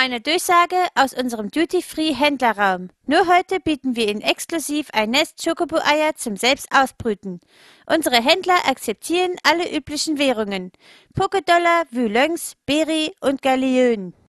eine Durchsage aus unserem Duty-Free-Händlerraum. Nur heute bieten wir Ihnen exklusiv ein Nest Schokobo-Eier zum Selbstausbrüten. Unsere Händler akzeptieren alle üblichen Währungen. Pokédollar, Wülöngs, Beri und Galleonen.